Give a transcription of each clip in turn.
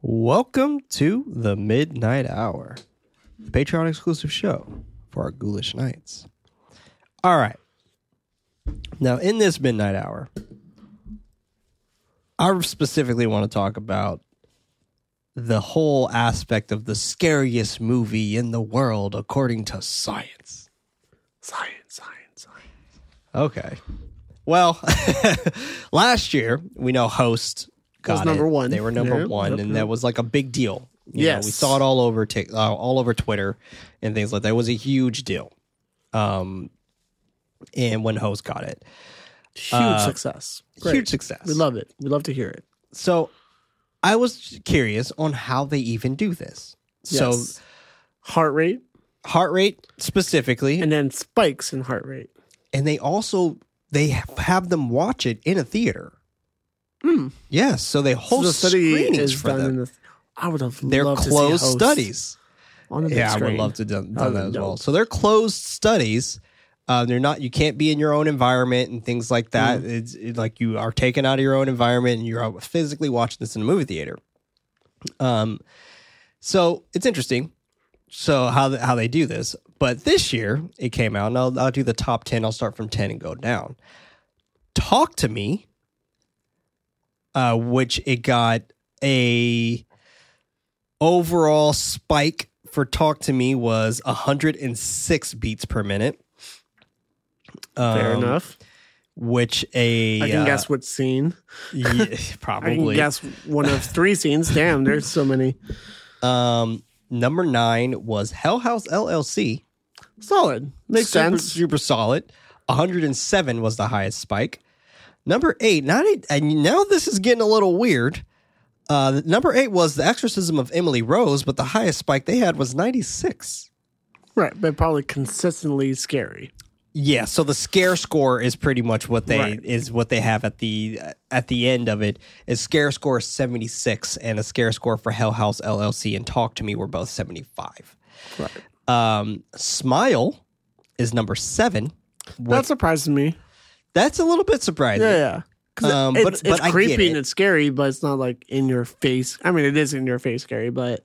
Welcome to the MidKnight Hour, the Patreon exclusive show for our ghoulish nights. All right. Now, in this MidKnight Hour, I specifically want to talk about the whole aspect of the scariest movie in the world according to science. Science, science, science. Okay. Well, last year, we know Host got Was number it. one. They were number Yep, one, yep, and yep. that was like a big deal. You know, Yes. we saw it all over Tik uh, all over Twitter and things like that. It was a huge deal. Um, and when Host got it, Huge Uh, success. Great. huge success. We love it. We love to hear it. So, I was curious on how they even do this. So, Yes. heart rate heart rate specifically, and then spikes in heart rate. and they also they have them watch it in a theater. Yes, so they So host the study screenings for them. the. I would have. They're loved to see closed studies. On the big Yeah, I would love to done, That done that be as well. So they're closed studies. Uh, they're not. You can't be in your own environment and things like that. Mm. It's it, like you are taken out of your own environment and you're out physically watching this in a movie theater. Um, so it's interesting. So how the, how they do this, but this year it came out, and I'll, I'll do the top ten. I'll start from ten and go down. Talk to me, uh, which it got a overall spike for talk to me was 106 beats per minute Fair Um, enough. which a I can uh, guess what scene. yeah, I can probably guess one of three scenes. Damn, there's so many. um number nine was hell house llc Solid. Makes super, sense. super solid 107 was the highest spike number eight not eight, and now this is getting a little weird uh number eight was the exorcism of emily rose but the highest spike they had was 96 Right, but probably consistently scary. Yeah, so the scare score is pretty much what they Right. is what they have at the at the end of it. Is scare score seventy six and a scare score for Hell House LLC and Talk to Me were both seventy five. Right. Um, Smile is number seven. That With, surprises me. That's a little bit surprising. Yeah, yeah. 'Cause Um, it's, but- it's but I get creepy it. and it's scary, but it's not like in your face. I mean, it is in your face scary, but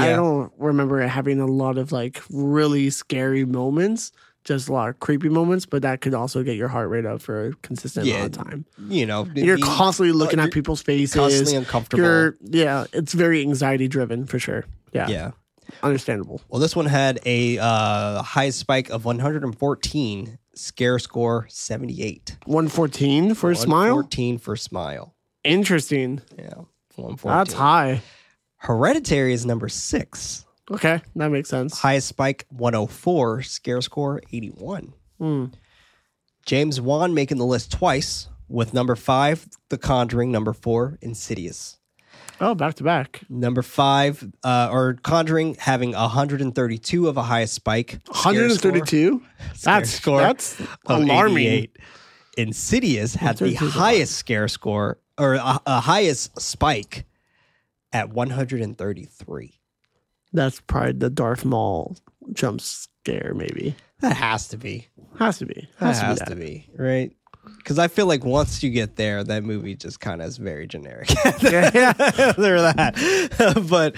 I don't remember it having a lot of like really scary moments. Just a lot of creepy moments, but that could also get your heart rate up for a consistent Yeah, amount of time. You know, You're you- constantly looking you're at people's faces. constantly uncomfortable. You're, yeah, it's very anxiety driven for sure. Yeah, yeah. understandable. Well, this one had a uh, high spike of one hundred and fourteen. Scare score seventy eight. 114 for a smile. 114 for Smile. Interesting. Yeah, 114. That's high. Hereditary is number six. Okay, that makes sense. Highest spike 104. Scare score 81. Hmm. James Wan making the list twice with number five, The Conjuring. Number four, Insidious. Oh, back to back. Number five, uh, or Conjuring having 132 of a highest spike. Scare score- 132. scare That's score that's of alarming. 88. Insidious had the 132 is a lot. highest scare score, or a, a highest spike at 133. That's probably the Darth Maul jump scare, maybe. That has to be. Has to be. That Has, has to to be. be, right? Because I feel like once you get there, that movie just kind of is very generic. that. Yeah, yeah. That. but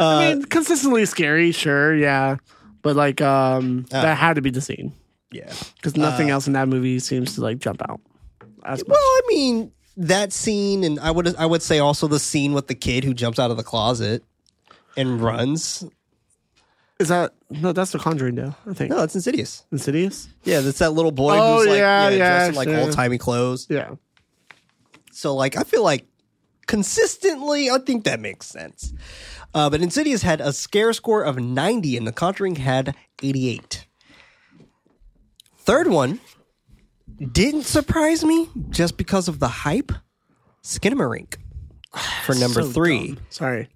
uh, I mean, consistently scary, sure, yeah. But like, um, Uh. that had to be the scene yeah. because nothing else in that movie seems to like jump out. As much. Well, I mean that scene, and I would I would say also the scene with the kid who jumps out of the closet and runs. Is that no? That's the Conjuring, though. I think No, it's Insidious. Insidious. Yeah, that's that little boy Oh, who's like yeah, yeah, yeah, dressed in like sure. old timey clothes. Yeah, So like I feel like consistently, I think that makes sense. Uh, but Insidious had a scare score of 90 and The Conjuring had 88. Third one didn't surprise me just because of the hype. Skinamarink for number So three. dumb. Sorry.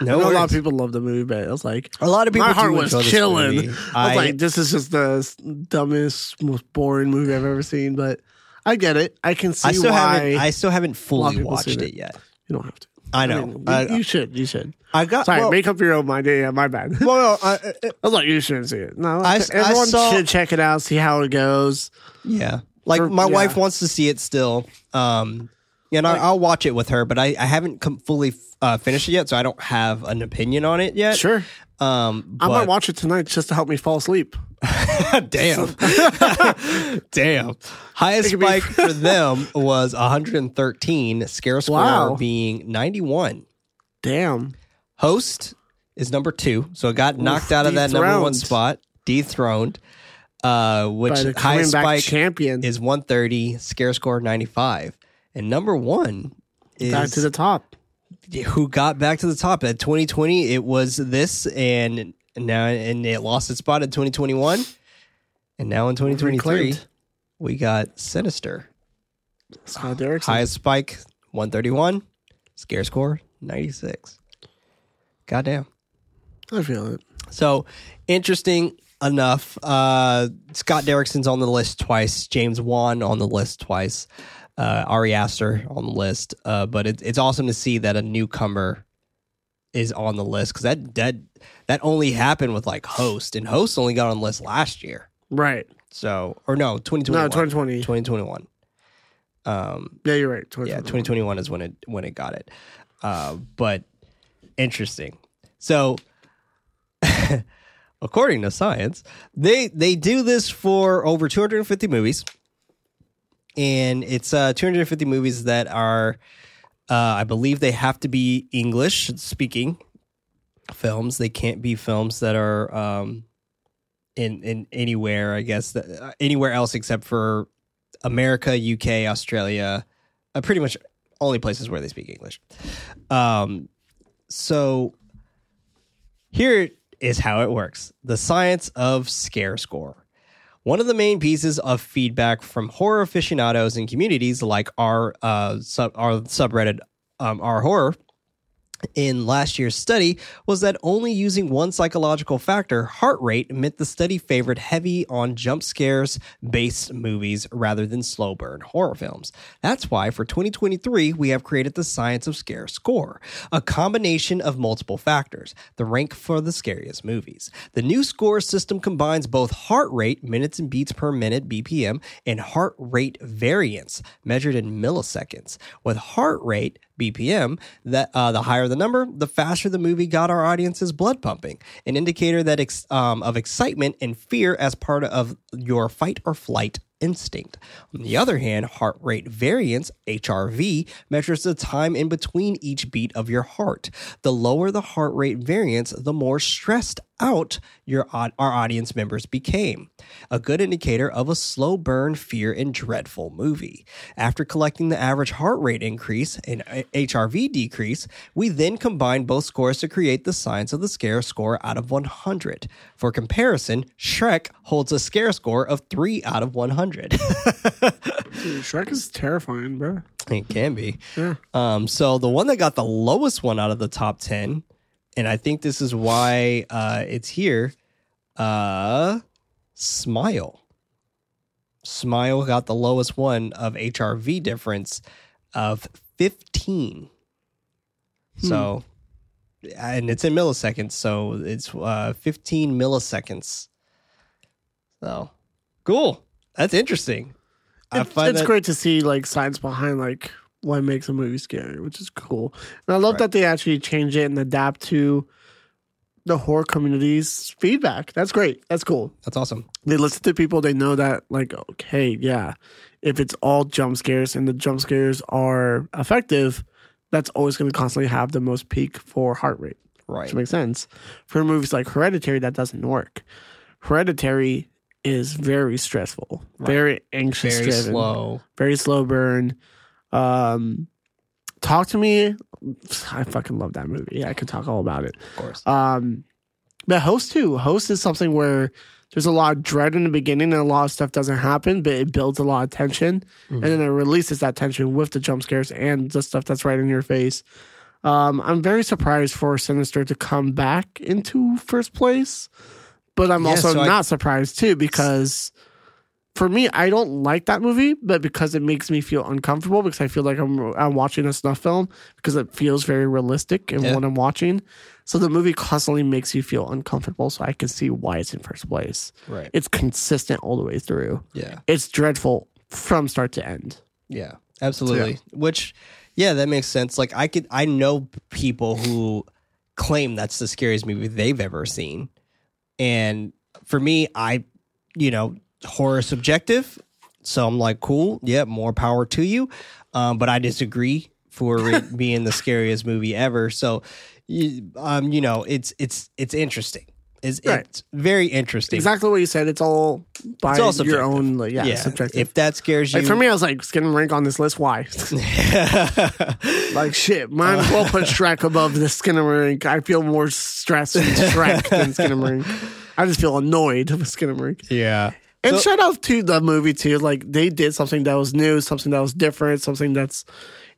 No, I know a lot of people love the movie, but it was like A lot of people my heart was chilling. I was I- like, this is just the dumbest, most boring movie I've ever seen. But I get it. I can see I still why haven't. I still haven't fully watched it it. yet. you don't have to. I know. mean, you, I, you should. You should. I got. Sorry, well, make up your own mind. Yeah, yeah, my bad. well, I, I was like, you shouldn't see it. No, I- I everyone saw- should check it out, see how it goes. Yeah. Like my yeah. wife wants to see it still. Um and I, I'll watch it with her, but I, I haven't com- fully uh, finished it yet, so I don't have an opinion on it yet. Sure, Um, I might but- watch it tonight just to help me fall asleep. Damn. Damn. Highest could spike for them was 113, scare score Wow. being 91. Damn. Host is number two, so it got knocked out of that number one dethroned. spot, dethroned. Uh, which By the coming highest back spike champion. is 130, scare score 95. And number one is back to the top. Who got back to the top at 2020. It was this, and now and it lost its spot in 2021, and now in 2023 we got Sinister. Scott Derrickson. Highest spike 131, scare score 96. Goddamn. I feel it. So interesting enough. Uh, Scott Derrickson's on the list twice. James Wan on the list twice. Uh, Ari Aster on the list. Uh, but it, it's awesome to see that a newcomer is on the list because that that that only happened with like Host, and Host only got on the list last year. Right. So or no, 2021. No, 2020. 2021. Um, Yeah, you're right. yeah, 2021. 2021 is when it when it got it. Uh, but interesting. So, according to science, they they do this for over 250 movies, and it's uh, 250 movies that are, uh, I believe, they have to be English speaking films. They can't be films that are um, in in anywhere. I guess that, uh, anywhere else except for America, UK, Australia, uh, pretty much only places where they speak English. Um, so here is how it works: the science of scare score. One of the main pieces of feedback from horror aficionados and communities like our uh, sub our subreddit um, our horror in last year's study was that only using one psychological factor, heart rate, meant the study favored heavy on jump scares based movies rather than slow burn horror films. That's why for 2023, we have created the Science of Scare score, a combination of multiple factors, the rank for the scariest movies. The new score system combines both heart rate, minutes and beats per minute, BPM, and heart rate variance, measured in milliseconds. With heart rate, BPM, that uh, the higher the number, the faster the movie got our audience's blood pumping, an indicator that ex- um, of excitement and fear as part of your fight or flight instinct. On the other hand, heart rate variance, HRV, measures the time in between each beat of your heart. The lower the heart rate variance, the more stressed out your our audience members became. A good indicator of a slow burn, fear, and dreadful movie. After collecting the average heart rate increase and uh, HRV decrease, we then combine both scores to create the science of the scare score out of 100. For comparison, Shrek holds a scare score of 3 out of 100. Dude, Shrek is terrifying, bro. it can be. Yeah. Um, so the one that got the lowest one out of the top 10, and I think this is why uh, it's here, uh, Smile. Smile got the lowest one of HRV difference of 15. So, and it's in milliseconds. So it's uh, 15 milliseconds. So, cool. That's interesting. I It's, find it's that- great to see like science behind like what makes a movie scary, which is cool. And I love that they actually change it and adapt to the horror community's feedback. That's great. That's cool. That's awesome. They listen to people. They know that like okay, yeah, if it's all jump scares and the jump scares are effective, that's always going to constantly have the most peak for heart rate. Right. Which makes sense. For movies like Hereditary, that doesn't work. Hereditary is very stressful, very anxious, Very driven, slow. very slow burn. Um, talk to me. I fucking love that movie. I could talk all about it. Of course. Um, but host too. Host is something where there's a lot of dread in the beginning and a lot of stuff doesn't happen, but it builds a lot of tension, and then it releases that tension with the jump scares and the stuff that's right in your face. Um, I'm very surprised for Sinister to come back into first place, but I'm Yeah, also so I- not surprised too because for me, I don't like that movie, but because it makes me feel uncomfortable because I feel like I'm I'm watching a snuff film because it feels very realistic in Yeah. what I'm watching. So the movie constantly makes you feel uncomfortable. So I can see why it's in first place. Right. It's consistent all the way through. Yeah. It's dreadful from start to end. Yeah, absolutely. Which, yeah, that makes sense. Like I could, I know people who claim that's the scariest movie they've ever seen, and for me, I, you know, horror subjective. So I'm like, cool, yeah, more power to you. Um, but I disagree for it being the scariest movie ever. So, you, um, you know, it's it's it's interesting. It's, Right. it's very interesting. Exactly what you said. It's all by It's all your own, like, yeah, subjective. If that scares you, like for me, I was like, Skinamarink on this list. Why? like shit, mine as well put Shrek above the Skinamarink. I feel more stressed with Shrek than Skinamarink. I just feel annoyed with Skinamarink. yeah. And So- shout out to the movie too. Like they did something that was new, something that was different, something that's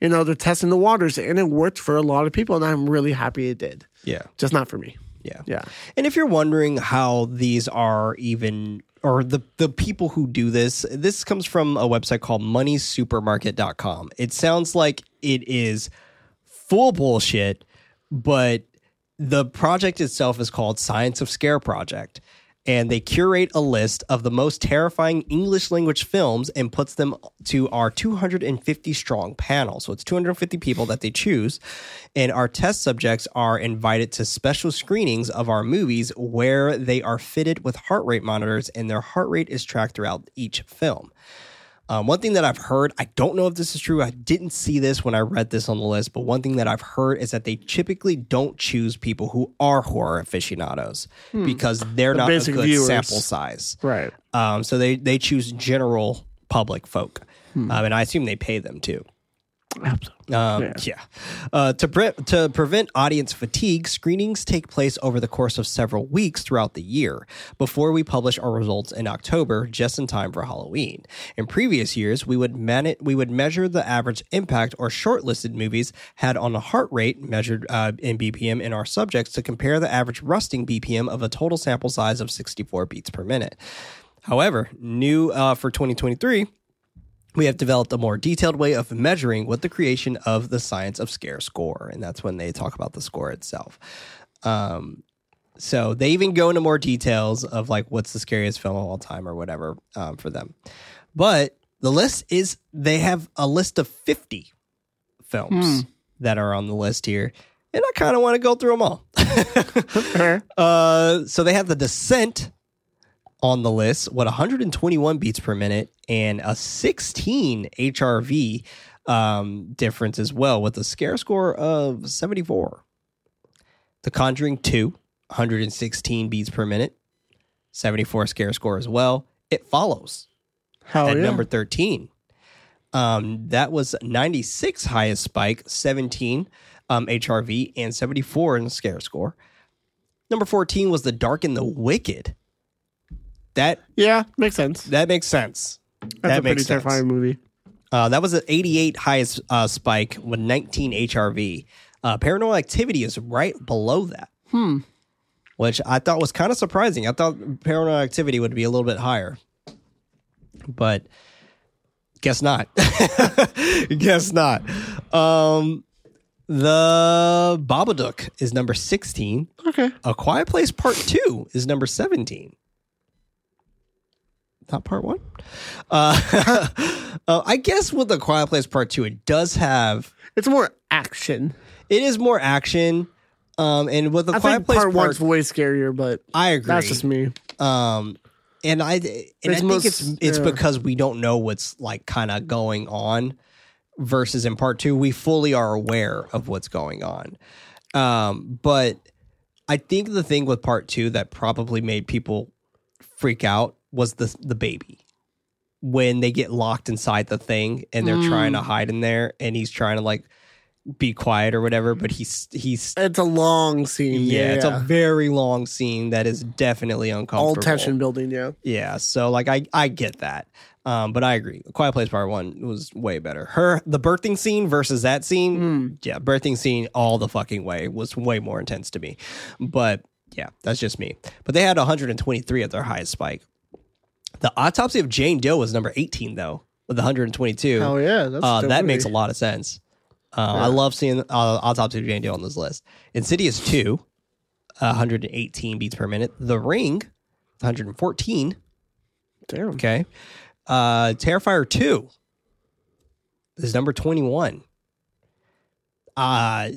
you know they're testing the waters, and it worked for a lot of people, and I'm really happy it did. Yeah. Just not for me. Yeah. Yeah. And if you're wondering how these are even or the the people who do this, this comes from a website called moneysupermarket.com. It sounds like it is full bullshit, but the project itself is called Science of Scare Project. And they curate a list of the most terrifying English language films and puts them to our 250 strong panel. So it's 250 people that they choose. And our test subjects are invited to special screenings of our movies where they are fitted with heart rate monitors and their heart rate is tracked throughout each film. Um, one thing that I've heard, I don't know if this is true. I didn't see this when I read this on the list, but one thing that I've heard is that they typically don't choose people who are horror aficionados because they're not a good viewers. sample size. Right. Um, so they they choose general public folk, um, and I assume they pay them too. Absolutely. Um, Yeah. yeah. Uh, to, pre- to prevent audience fatigue, screenings take place over the course of several weeks throughout the year before we publish our results in October, just in time for Halloween. In previous years, we would man- we would measure the average impact or shortlisted movies had on a heart rate measured uh, in BPM in our subjects to compare the average rusting BPM of a total sample size of 64 beats per minute. However, new uh, for 2023 we have developed a more detailed way of measuring with the creation of the science of scare score and that's when they talk about the score itself. Um, so they even go into more details of like what's the scariest film of all time or whatever um, for them. But the list is they have a list of 50 films that are on the list here and i kind of want to go through them all. Uh, so they have the descent on the list what 121 beats per minute and a 16 HRV um, difference as well with a scare score of 74. The Conjuring 2, 116 beats per minute, 74 scare score as well. It follows Hell at yeah. number 13. Um, that was 96 highest spike, 17 um, HRV, and 74 in the scare score. Number 14 was The Dark and the Wicked. That yeah, makes sense. that makes sense. That's that a pretty sense. terrifying movie. Uh, that was an 88 highest uh, spike with 19 HRV. Uh, Paranormal Activity is right below that. Hmm. Which I thought was kind of surprising. I thought Paranormal Activity would be a little bit higher. But Guess not. Guess not. Um, the Babadook is number 16. Okay. A Quiet Place Part 2 is number 17. Not part one? Uh, uh, I guess with the Quiet Place Part 2, it does have, It's more action. it is more action. Um, and with the I Quiet think Place part Part, one's way scarier, but I agree. that's just me. Um, and I and I It's think most- it's it's yeah. because we don't know what's like kind of going on. Versus in part two, we fully are aware of what's going on. Um, but I think the thing with part two that probably made people freak out was the the baby when they get locked inside the thing and they're trying Mm. to hide in there and he's trying to like be quiet or whatever, but he's he's It's a long scene. yeah, Yeah, it's a very long scene that is definitely uncomfortable. all tension building. Yeah. Yeah, so like I I get that. Um, but I agree. Quiet Place Part One was way better. Her the birthing scene versus that scene, yeah, birthing scene all the fucking way was way more intense to me. But yeah, that's just me. But they had 123 at their highest spike. The autopsy of Jane Doe was number 18 though, with 122. Oh yeah, that's Uh, that makes a lot of sense. Uh, I love seeing uh, Autopsy of Jane Doe on this list. Insidious 2, 118 beats per minute. The Ring, 114. Damn. Okay. Uh, Terrifier 2 is number 21. Uh,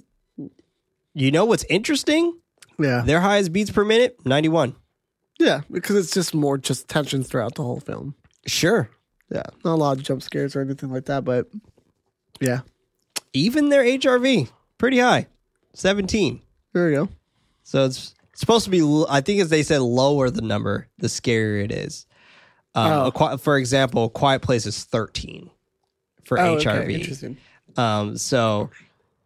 you know what's interesting? Yeah. Their highest beats per minute, 91. Yeah, because it's just more just tension throughout the whole film. Sure. Yeah, not a lot of jump scares or anything like that, but yeah, Even their HRV, pretty high, 17. there we go. So it's supposed to be, I think as they said, lower the number, the scarier it is. Um, Oh. for example, Quiet Place is 13 for Oh, okay, HRV. interesting. Um, so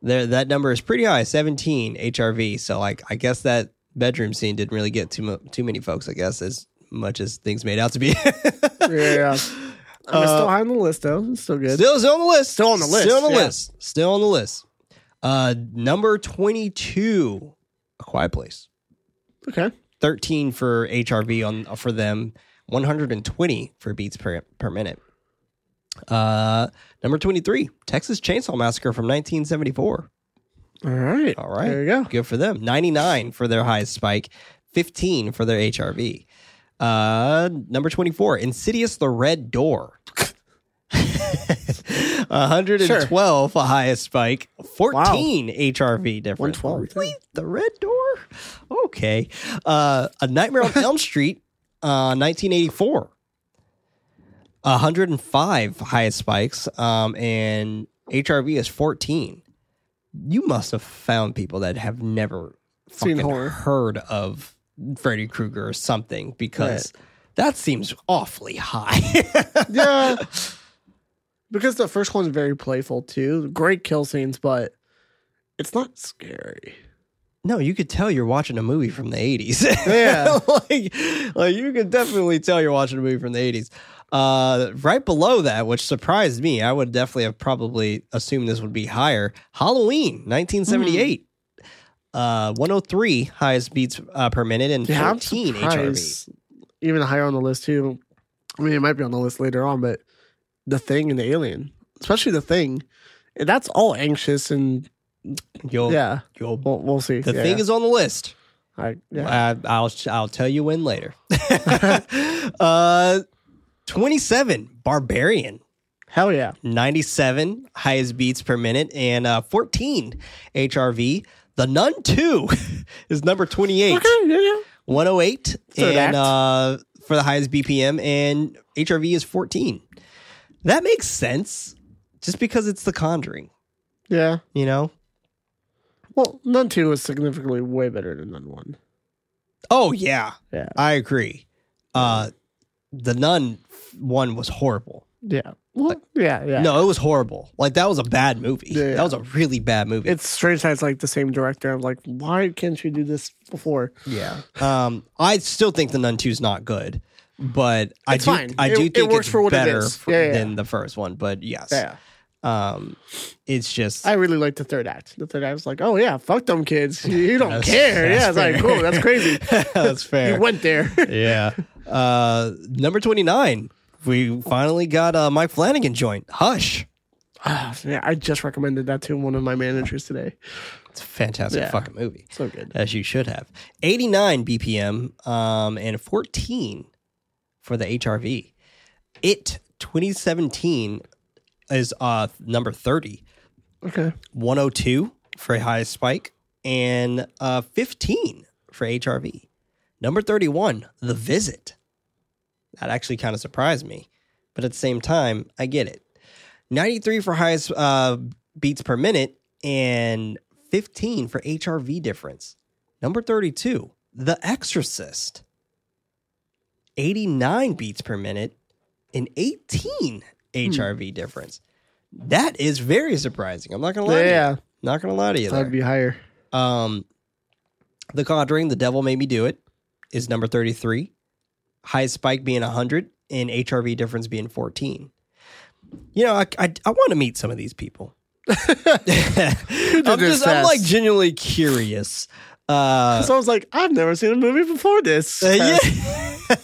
there, that number is pretty high, 17 HRV. So like, I guess that bedroom scene didn't really get too mu- too many folks. I guess as much as things made out to be. Yeah, yeah. I'm still high on the list though. It's still good. Still, still on the list. Still on the list, Still on the yeah. list. Still on the list. Uh, number 22, A Quiet Place. okay. 13 for HRV on for them, 120 for beats per per minute. Uh, number 23, Texas Chainsaw Massacre from 1974. All right. All right. There you go. Good for them. 99 for their highest spike, 15 for their HRV. Uh, number 24, Insidious the Red Door. 112 a highest spike, 14 HRV difference. 112, Really? The Red Door? Okay. Uh, A Nightmare on Elm Street, uh, 1984. 105 highest spikes, um, and HRV is 14. You must have found people that have never Seen horror. heard of Freddy Krueger or something because that seems awfully high. Yeah. because the first one's very playful too. Great kill scenes, but it's not scary. No, you could tell you're watching a movie from the 80s. Yeah. like, like you could definitely tell you're watching a movie from the 80s. Uh, right below that, which surprised me, I would definitely have probably assumed this would be higher. Halloween, 1978. Uh, 103 highest beats uh, per minute and Yeah, 14 HRV. Even higher on the list too. I mean, it might be on the list later on, but the thing and the alien, especially the thing, that's all anxious and You'll, yeah. you'll, We'll, we'll see. the Yeah, thing yeah. is on the list. I, yeah. Uh, I'll I'll tell you when later. uh, 27 Barbarian. hell yeah. 97 highest beats per minute and uh, 14 HRV. The Nun 2 is number 28. Okay, yeah, yeah. 108 Third and uh, for the highest BPM and HRV is 14. That makes sense just because it's The Conjuring, Yeah. you know? Well, Nun 2 is significantly way better than Nun 1. Oh yeah, Yeah. I agree. Uh, the Nun one was horrible. Yeah. Well, yeah, yeah. No, it was horrible. Like that was a bad movie. Yeah, yeah. That was a really bad movie. It's strange that it's like the same director. I'm like, why can't you do this before? yeah. Um, I still think the Nun 2 is not good, but I do. fine. I It- do it think works it's for what it better is. for- Yeah, yeah, than the first one. But yes, Yeah. Um, it's just I really like the third act. The third act was like, oh yeah, fuck them kids. You, don't That's- care. that's yeah, it's like, fair. cool. That's crazy. that's fair. you went there. yeah. Uh, number 29, we finally got a Mike Flanagan joint. Hush. Ah, yeah, I just recommended that to one of my managers today. It's a fantastic Yeah. fucking movie. So good. As you should have. 89 BPM um, and 14 for the HRV. It 2017 is uh, number 30. Okay. 102 for highest spike and uh, 15 for HRV. Number 31, The Visit. That actually kind of surprised me, but at the same time, I get it. 93 for highest uh, beats per minute and 15 for HRV difference. Number 32, The Exorcist. 89 beats per minute and 18 HRV difference. That is very surprising. I'm not gonna lie. to you. Yeah, Not gonna lie to you. that'd There. be higher. Um, the Conjuring, The Devil Made Me Do It, is number 33. Highest spike being 100 and HRV difference being 14. You know, I I, I want to meet some of these people. I'm, just, I'm like genuinely curious. Uh, so I was like, I've never seen a movie before this. uh, yeah.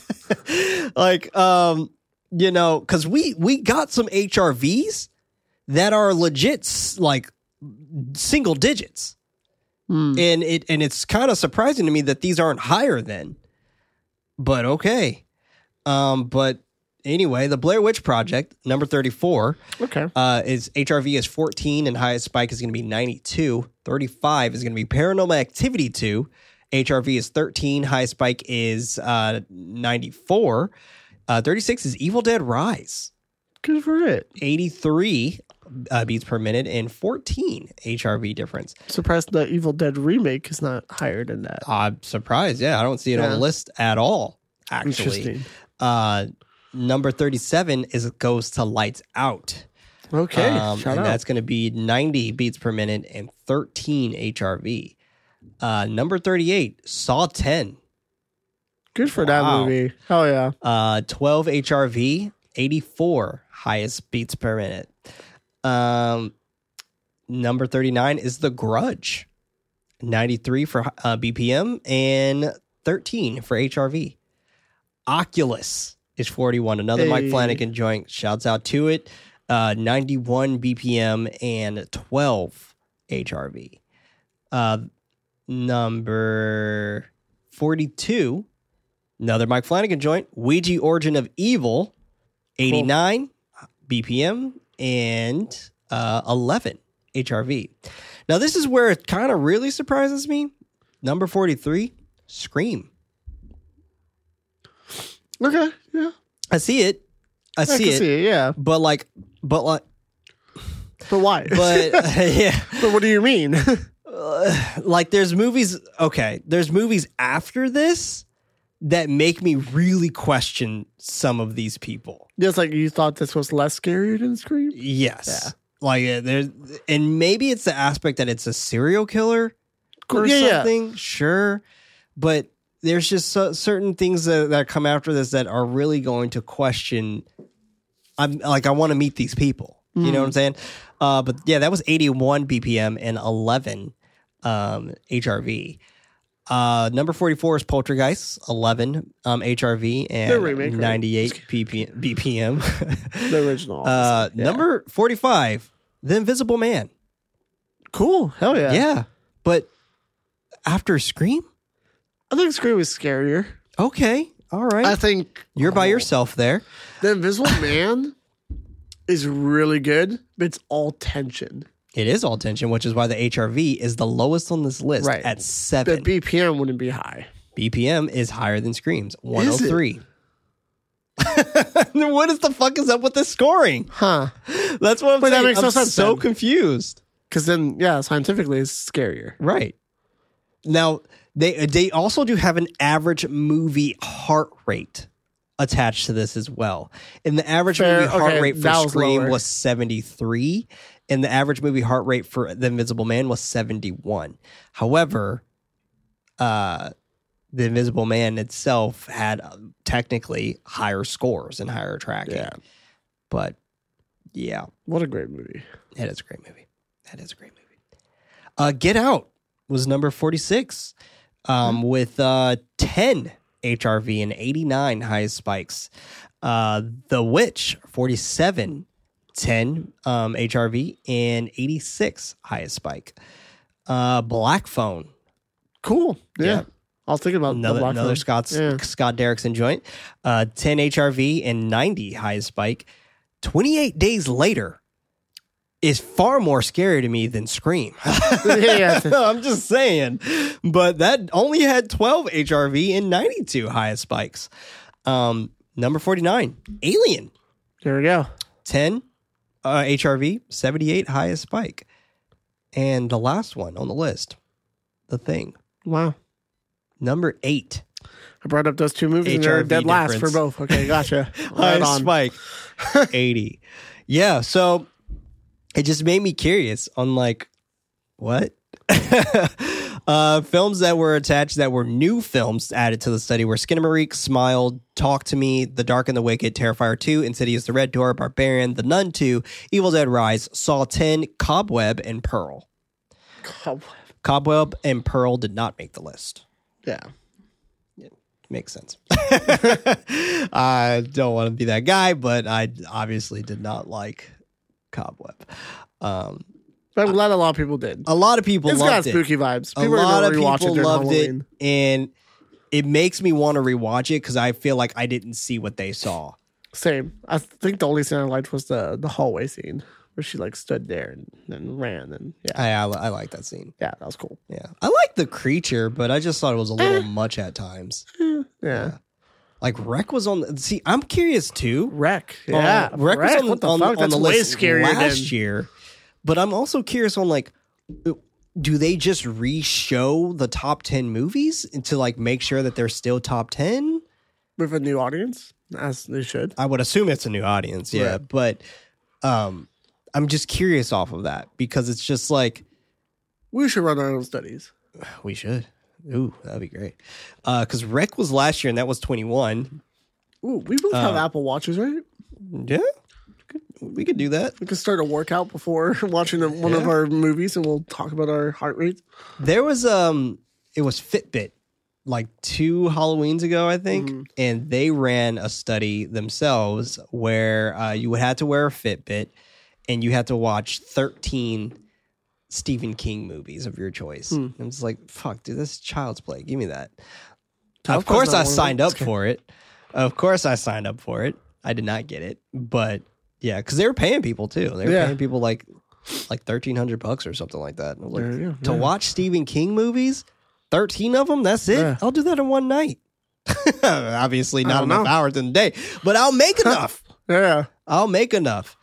like um you know cuz we we got some HRVs that are legit like single digits. Hmm. And it and it's kind of surprising to me that these aren't higher than. But okay. Um but anyway, the Blair Witch Project number 34 Okay. uh, is HRV is 14 and highest spike is going to be 92. 35 is going to be Paranormal Activity 2. HRV is 13. Highest spike is uh, 94. Uh, 36 is Evil Dead Rise. Good for it. 83 uh, beats per minute and 14 HRV difference. Surprised the Evil Dead remake is not higher than that. I'm surprised. Yeah, I don't see it on the list at all. Actually, Interesting. uh, number 37 is goes to Lights Out. Okay. Um, and out. that's going to be 90 beats per minute and 13 HRV. Uh, number 38, Saw 10, Good for that movie. Hell yeah. uh, 12 HRV, 84 highest beats per minute. Um, number 39 is The Grudge, 93 for uh, BPM and 13 for HRV. Oculus is 41, another Mike Flanagan joint. Shouts out to it. Uh, 91 BPM and 12 HRV. Uh, number 42, another Mike Flanagan joint. Ouija Origin of Evil, 89 BPM and uh, 11 HRV. Now, this is where it kind of really surprises me. Number 43, Scream. Okay. Yeah. I see it. I I see it. see it. Yeah. But like, but like, But why? but yeah, but what do you mean? like there's movies. Okay, there's movies after this that make me really question some of these people. Just like you thought this was less scary than Scream? Yes, Yeah. like uh, there's, and maybe it's the aspect that it's a serial killer or Yeah, yeah. something. Sure, but there's just so, certain things that, that come after this that are really going to question. I'm like I want to meet these people. You know what I'm saying? Uh, but yeah, that was 81 BPM and 11 um, HRV. Uh, number 44 is Poltergeist, 11 um, HRV and remake, right? 98 BPM. BPM. The original. uh, Yeah. Number 45, The Invisible Man. Cool. Hell yeah. Yeah. But after Scream? I think Scream was scarier. Okay. All right. I think You're by yourself there. The Invisible Man is really good, but it's all tension. It is all tension, which is why the HRV is the lowest on this list Right. at The seven. BPM wouldn't be high. BPM is higher than Scream's, it? 103. what is the fuck is up with the scoring? Huh. That's what I'm But that saying. makes no I'm sense so then. confused. Because then, yeah, scientifically, it's scarier. Right. Now, they they also do have an average movie heart rate attached to this as well. And the average Fair. movie heart Okay, rate for that was Scream lower. was 73 and the average movie heart rate for The Invisible Man was 71. However, uh The Invisible Man itself had uh, technically higher scores and higher tracking. Yeah. But yeah, What a great movie. that is a great movie. That is a great movie. Uh, Get Out was number 46 um, with uh, 10 HRV and 89 highest spikes. Uh, the Witch 47 10 um, HRV and 86 highest spike. Uh, Black Phone Cool. Yeah. Yeah. I was thinking about the another, Black another Phone. Scott's, Yeah. Scott Derrickson joint. Uh, 10 HRV and 90 highest spike. 28 days later is far more scary to me than Scream. yeah. I'm just saying. But that only had 12 HRV and 92 highest spikes. Um, number 49, Alien. There we go. 10 uh, HRV, 78 highest spike. And the last one on the list, The Thing. Wow. Number 8. I brought up those two movies and they're dead last for both. Okay, gotcha. right highest spike 80 yeah so it just made me curious on like what uh films that were attached that were new films added to the study were Skinamarink, Smile, Talk to Me, The Dark and the Wicked, Terrifier 2, Insidious the Red Door, Barbarian, The Nun 2, Evil Dead Rise, Saw 10, Cobweb, and Pearl. Cobweb and Pearl did not make the list. Yeah. It Makes sense. I don't want to be that guy, but I obviously did not like Cobweb. Um, But I'm glad a lot of people did. a lot of people loved It's got loved it. spooky vibes. A People are lot of people loved Halloween. it, and it makes me want to rewatch it because I feel like I didn't see what they saw. Same. I think the only scene I liked was the the hallway scene where she like stood there and then ran and yeah, I I, I like that scene. yeah, that was cool. Yeah, I like the creature, but I just thought it was a little much at times. Yeah. Like REC was on. The, see, I'm curious too. REC. Yeah. Uh, REC was on, the on, fuck? on the list last year, but I'm also curious on like, do they just re-show the top ten movies to like make sure that they're still top ten? with a new audience, as they should. I would assume it's a new audience, yeah, Right. but um, I'm just curious off of that because it's just like We should run our own studies. we should. Ooh, that'd be great. Because REC was last year and that was 21. Ooh, we both have Uh, Apple Watches, right? Yeah, we could do that. We could start a workout before watching one of our movies, and we'll talk about our heart rates. There was um it was Fitbit like two Halloweens ago, I think, and they ran a study themselves where uh, you would have to wear a Fitbit and you had to watch 13 Stephen King movies of your choice. And it's like, fuck, dude, this is child's play. Give me that. of course I signed up for it. Of course I signed up for it. I did not get it, but yeah, because they were paying people too. They were Yeah. paying people like like thirteen hundred bucks or something like that. And I was like, you go, to yeah. watch Stephen King movies, thirteen of them. That's it. Yeah. I'll do that in one night. Obviously, not don't enough know. hours in the day, but I'll make enough. Yeah. I'll make enough.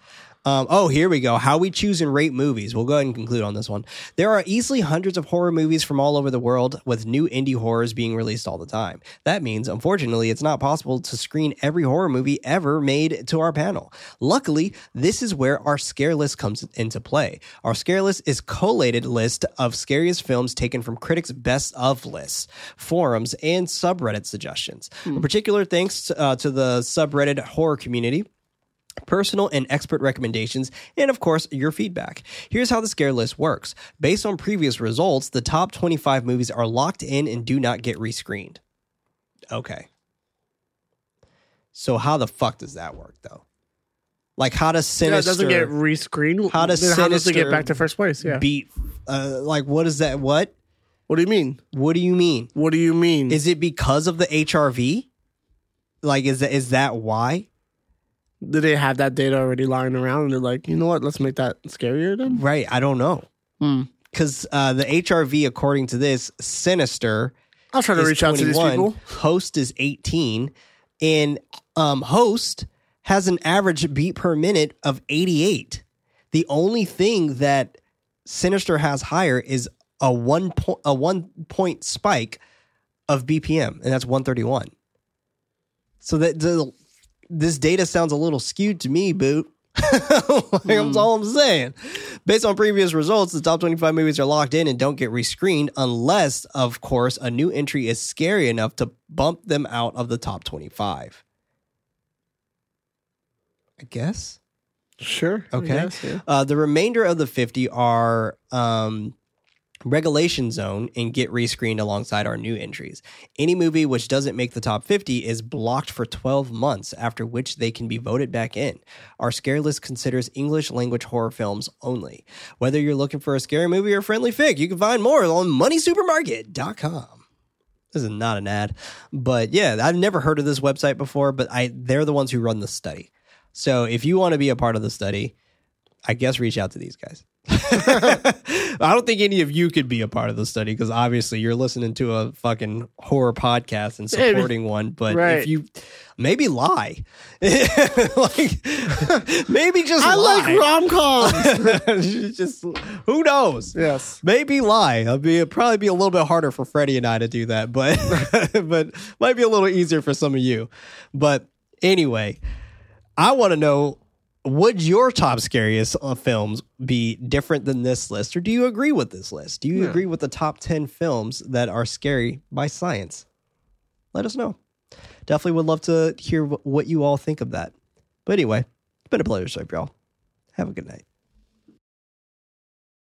Um, oh, here we go. How we choose and rate movies. We'll go ahead and conclude on this one. There are easily hundreds of horror movies from all over the world, with new indie horrors being released all the time. That means, unfortunately, it's not possible to screen every horror movie ever made to our panel. Luckily, this is where our scare list comes into play. Our scare list is collated list of scariest films taken from critics' best of lists, forums, and subreddit suggestions. In particular, thanks uh, to the subreddit horror community personal and expert recommendations, and of course, your feedback. Here's how the scare list works. Based on previous results, the top 25 movies are locked in and do not get rescreened. Okay. So how the fuck does that work though? Like how does Yeah, it Sinister doesn't get rescreened. How does then how does it Sinister get back to first place? Yeah. beat uh like what is that what? what do you mean? What do you mean? What do you mean? Is it because of the HRV? Like is that is that why? Did they have that data already lying around and they're like, you know what? Let's make that scarier then? Right. I don't know. Hmm. Because uh, the HRV, according to this, Sinister I'll try to is reach out to these 21, people. Host is 18, and um, Host has an average beat per minute of 88. The only thing that Sinister has higher is a one point a one point spike of BPM, and that's 131. So that the, this data sounds a little skewed to me, boot. like, That's all I'm saying. Based on previous results, the top 25 movies are locked in and don't get rescreened unless, of course, a new entry is scary enough to bump them out of the top 25. I guess. Sure. Okay. guess, yeah. Uh, the remainder of the 50 are um, Regulation Zone and get rescreened alongside our new entries. Any movie which doesn't make the top 50 is blocked for 12 months, after which they can be voted back in. Our scare list considers English language horror films only. Whether you're looking for a scary movie or friendly fic, you can find more on moneysupermarket.com. This is not an ad, but yeah, I've never heard of this website before, but I they're the ones who run the study. So if you want to be a part of the study, I guess reach out to these guys. I don't think any of you could be a part of the study because obviously you're listening to a fucking horror podcast and supporting one. But Right. if you maybe lie, like maybe just I lie. like rom coms. just who knows? yes. Maybe lie. It'd be it'd probably be a little bit harder for Freddy and I to do that, but but might be a little easier for some of you. But anyway, I want to know would your top scariest uh, films be different than this list, or do you agree with this list? Do you agree with the top ten films that are scary by science? Let us know. Definitely would love to hear wh- what you all think of that. But anyway, it's been a pleasure, so y'all. Have a good night.